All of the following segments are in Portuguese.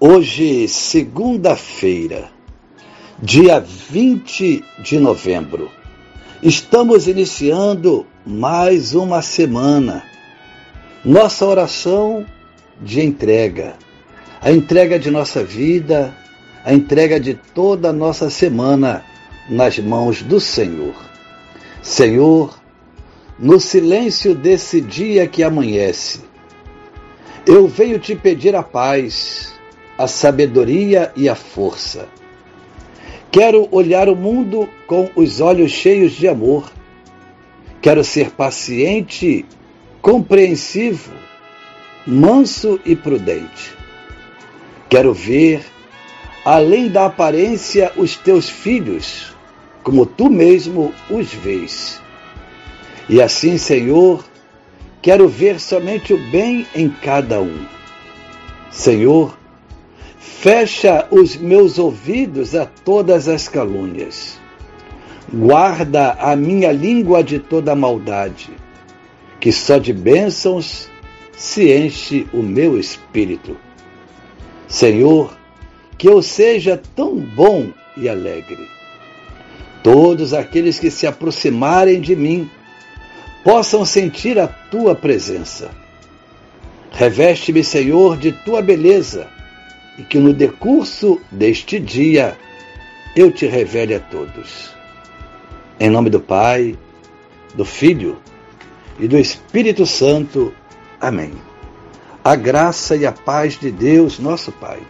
Hoje, segunda-feira, dia 20 de novembro, estamos iniciando mais uma semana. Nossa oração de entrega, a entrega de nossa vida, a entrega de toda a nossa semana nas mãos do Senhor. Senhor, no silêncio desse dia que amanhece, eu venho te pedir a paz a sabedoria e a força. Quero olhar o mundo com os olhos cheios de amor. Quero ser paciente, compreensivo, manso e prudente. Quero ver, além da aparência, os teus filhos, como tu mesmo os vês. E assim, Senhor, quero ver somente o bem em cada um. Senhor, Fecha os meus ouvidos a todas as calúnias. Guarda a minha língua de toda maldade, que só de bênçãos se enche o meu espírito. Senhor, que eu seja tão bom e alegre. Todos aqueles que se aproximarem de mim possam sentir a tua presença. Reveste-me, Senhor, de tua beleza e que no decurso deste dia eu te revele a todos. Em nome do Pai, do Filho e do Espírito Santo. Amém. A graça e a paz de Deus, nosso Pai,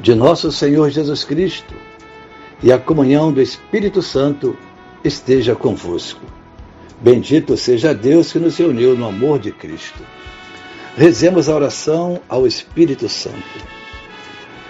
de nosso Senhor Jesus Cristo e a comunhão do Espírito Santo esteja convosco. Bendito seja Deus que nos reuniu no amor de Cristo. Rezemos a oração ao Espírito Santo.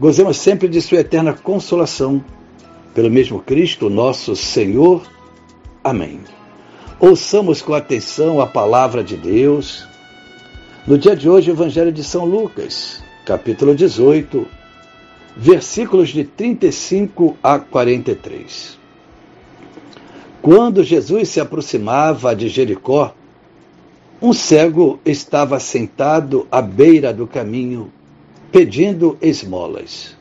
Gozemos sempre de Sua eterna consolação. Pelo mesmo Cristo, nosso Senhor. Amém. Ouçamos com atenção a palavra de Deus. No dia de hoje, o Evangelho de São Lucas, capítulo 18, versículos de 35 a 43. Quando Jesus se aproximava de Jericó, um cego estava sentado à beira do caminho pedindo esmolas.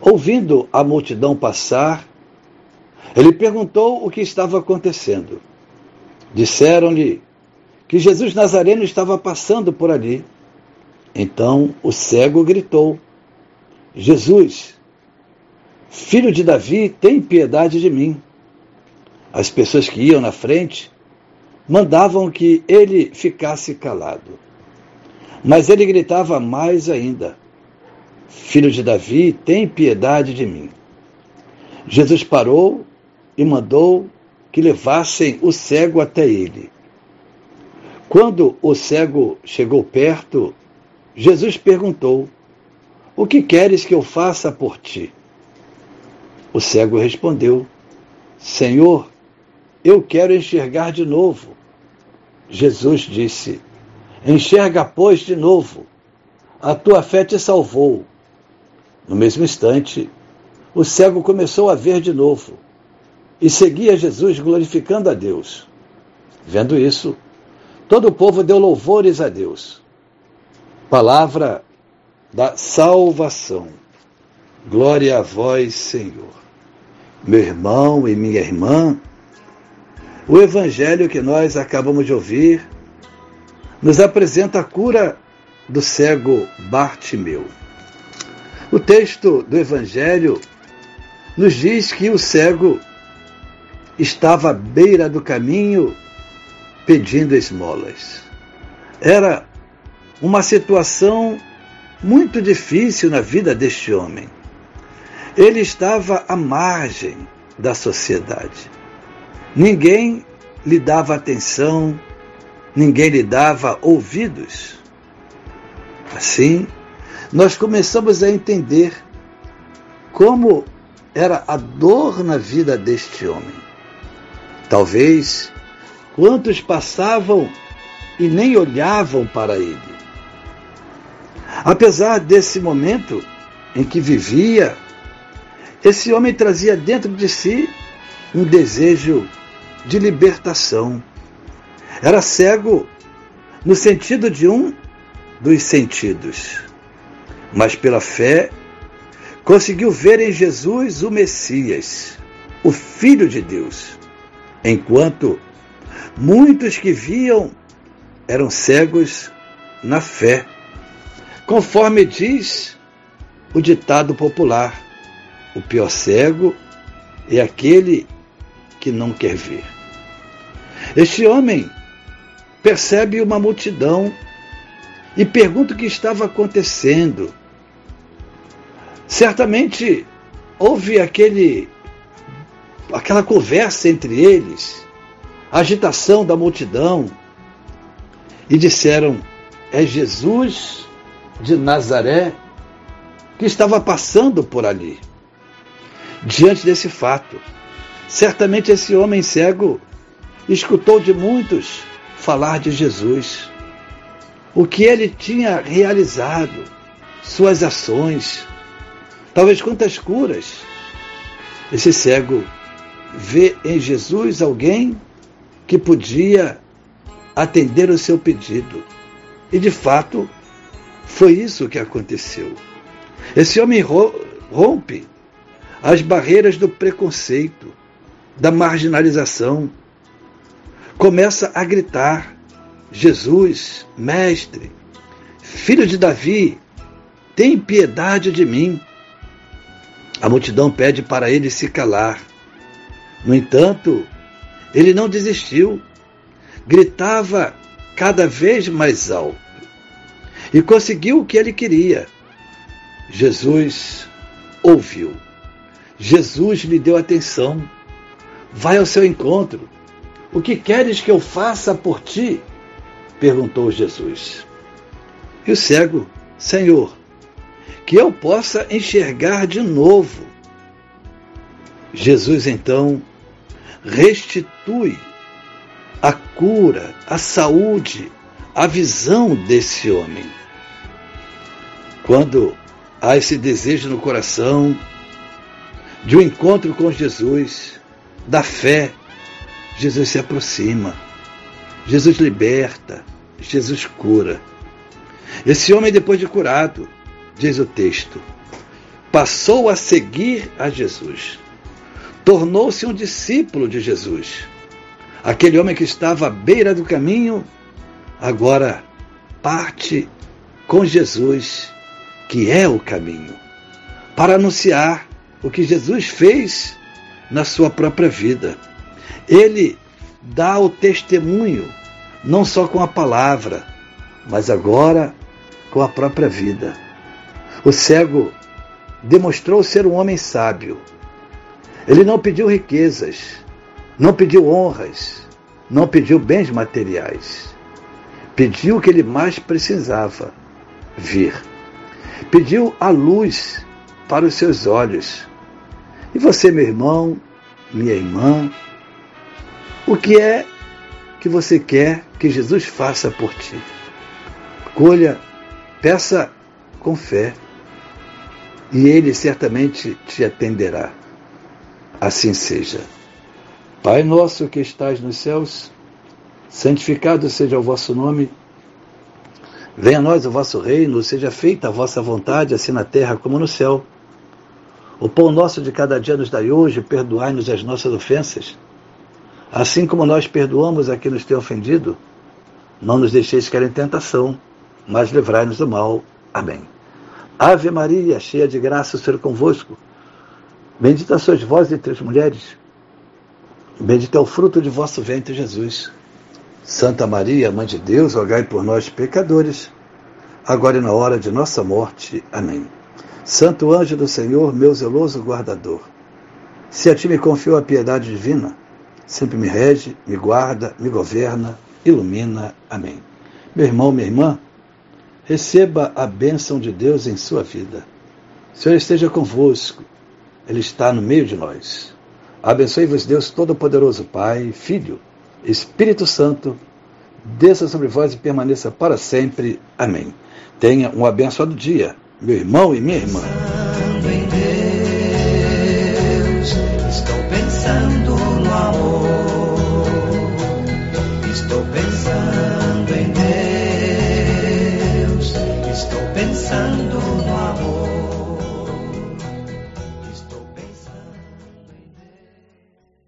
Ouvindo a multidão passar, ele perguntou o que estava acontecendo. Disseram-lhe que Jesus Nazareno estava passando por ali. Então o cego gritou: Jesus, filho de Davi, tem piedade de mim. As pessoas que iam na frente mandavam que ele ficasse calado. Mas ele gritava mais ainda: Filho de Davi, tem piedade de mim. Jesus parou e mandou que levassem o cego até ele. Quando o cego chegou perto, Jesus perguntou: O que queres que eu faça por ti? O cego respondeu: Senhor, eu quero enxergar de novo. Jesus disse: Enxerga, pois, de novo. A tua fé te salvou. No mesmo instante, o cego começou a ver de novo e seguia Jesus glorificando a Deus. Vendo isso, todo o povo deu louvores a Deus. Palavra da salvação. Glória a vós, Senhor. Meu irmão e minha irmã, o evangelho que nós acabamos de ouvir nos apresenta a cura do cego Bartimeu. O texto do Evangelho nos diz que o cego estava à beira do caminho pedindo esmolas. Era uma situação muito difícil na vida deste homem. Ele estava à margem da sociedade. Ninguém lhe dava atenção, ninguém lhe dava ouvidos. Assim, nós começamos a entender como era a dor na vida deste homem. Talvez quantos passavam e nem olhavam para ele. Apesar desse momento em que vivia, esse homem trazia dentro de si um desejo de libertação. Era cego no sentido de um dos sentidos, mas pela fé conseguiu ver em Jesus o Messias, o Filho de Deus, enquanto muitos que viam eram cegos na fé, conforme diz o ditado popular: o pior cego é aquele que não quer ver. Este homem percebe uma multidão e pergunta o que estava acontecendo. Certamente houve aquele aquela conversa entre eles, agitação da multidão, e disseram: É Jesus de Nazaré que estava passando por ali. Diante desse fato, Certamente esse homem cego escutou de muitos falar de Jesus, o que ele tinha realizado, suas ações, talvez quantas curas. Esse cego vê em Jesus alguém que podia atender o seu pedido. E de fato, foi isso que aconteceu. Esse homem rompe as barreiras do preconceito, da marginalização. Começa a gritar: Jesus, Mestre, Filho de Davi, tem piedade de mim. A multidão pede para ele se calar. No entanto, ele não desistiu. Gritava cada vez mais alto e conseguiu o que ele queria. Jesus ouviu. Jesus lhe deu atenção vai ao seu encontro. O que queres que eu faça por ti? perguntou Jesus. E o cego, Senhor, que eu possa enxergar de novo. Jesus então restitui a cura, a saúde, a visão desse homem. Quando há esse desejo no coração de um encontro com Jesus, da fé, Jesus se aproxima, Jesus liberta, Jesus cura. Esse homem, depois de curado, diz o texto, passou a seguir a Jesus, tornou-se um discípulo de Jesus. Aquele homem que estava à beira do caminho, agora parte com Jesus, que é o caminho, para anunciar o que Jesus fez na sua própria vida. Ele dá o testemunho, não só com a palavra, mas agora com a própria vida. O cego demonstrou ser um homem sábio. Ele não pediu riquezas, não pediu honras, não pediu bens materiais. Pediu o que ele mais precisava: vir. Pediu a luz para os seus olhos e você, meu irmão, minha irmã, o que é que você quer que Jesus faça por ti? Colha, peça com fé, e Ele certamente te atenderá. Assim seja. Pai nosso que estás nos céus, santificado seja o vosso nome. Venha a nós o vosso reino, seja feita a vossa vontade, assim na terra como no céu. O pão nosso de cada dia nos dai hoje, perdoai-nos as nossas ofensas, assim como nós perdoamos a quem nos tem ofendido. Não nos deixeis cair em tentação, mas livrai-nos do mal. Amém. Ave Maria, cheia de graça, o Senhor é convosco. Bendita sois vós entre as mulheres, bendito é o fruto de vosso ventre, Jesus. Santa Maria, Mãe de Deus, rogai por nós, pecadores, agora e na hora de nossa morte. Amém. Santo anjo do Senhor, meu zeloso guardador, se a ti me confio a piedade divina, sempre me rege, me guarda, me governa, ilumina. Amém. Meu irmão, minha irmã, receba a bênção de Deus em sua vida. O Senhor esteja convosco, Ele está no meio de nós. Abençoe-vos, Deus Todo-Poderoso, Pai, Filho, Espírito Santo, desça sobre vós e permaneça para sempre. Amém. Tenha um abençoado dia, meu irmão e minha irmã. Pensando em Deus, estou pensando no amor, estou pensando.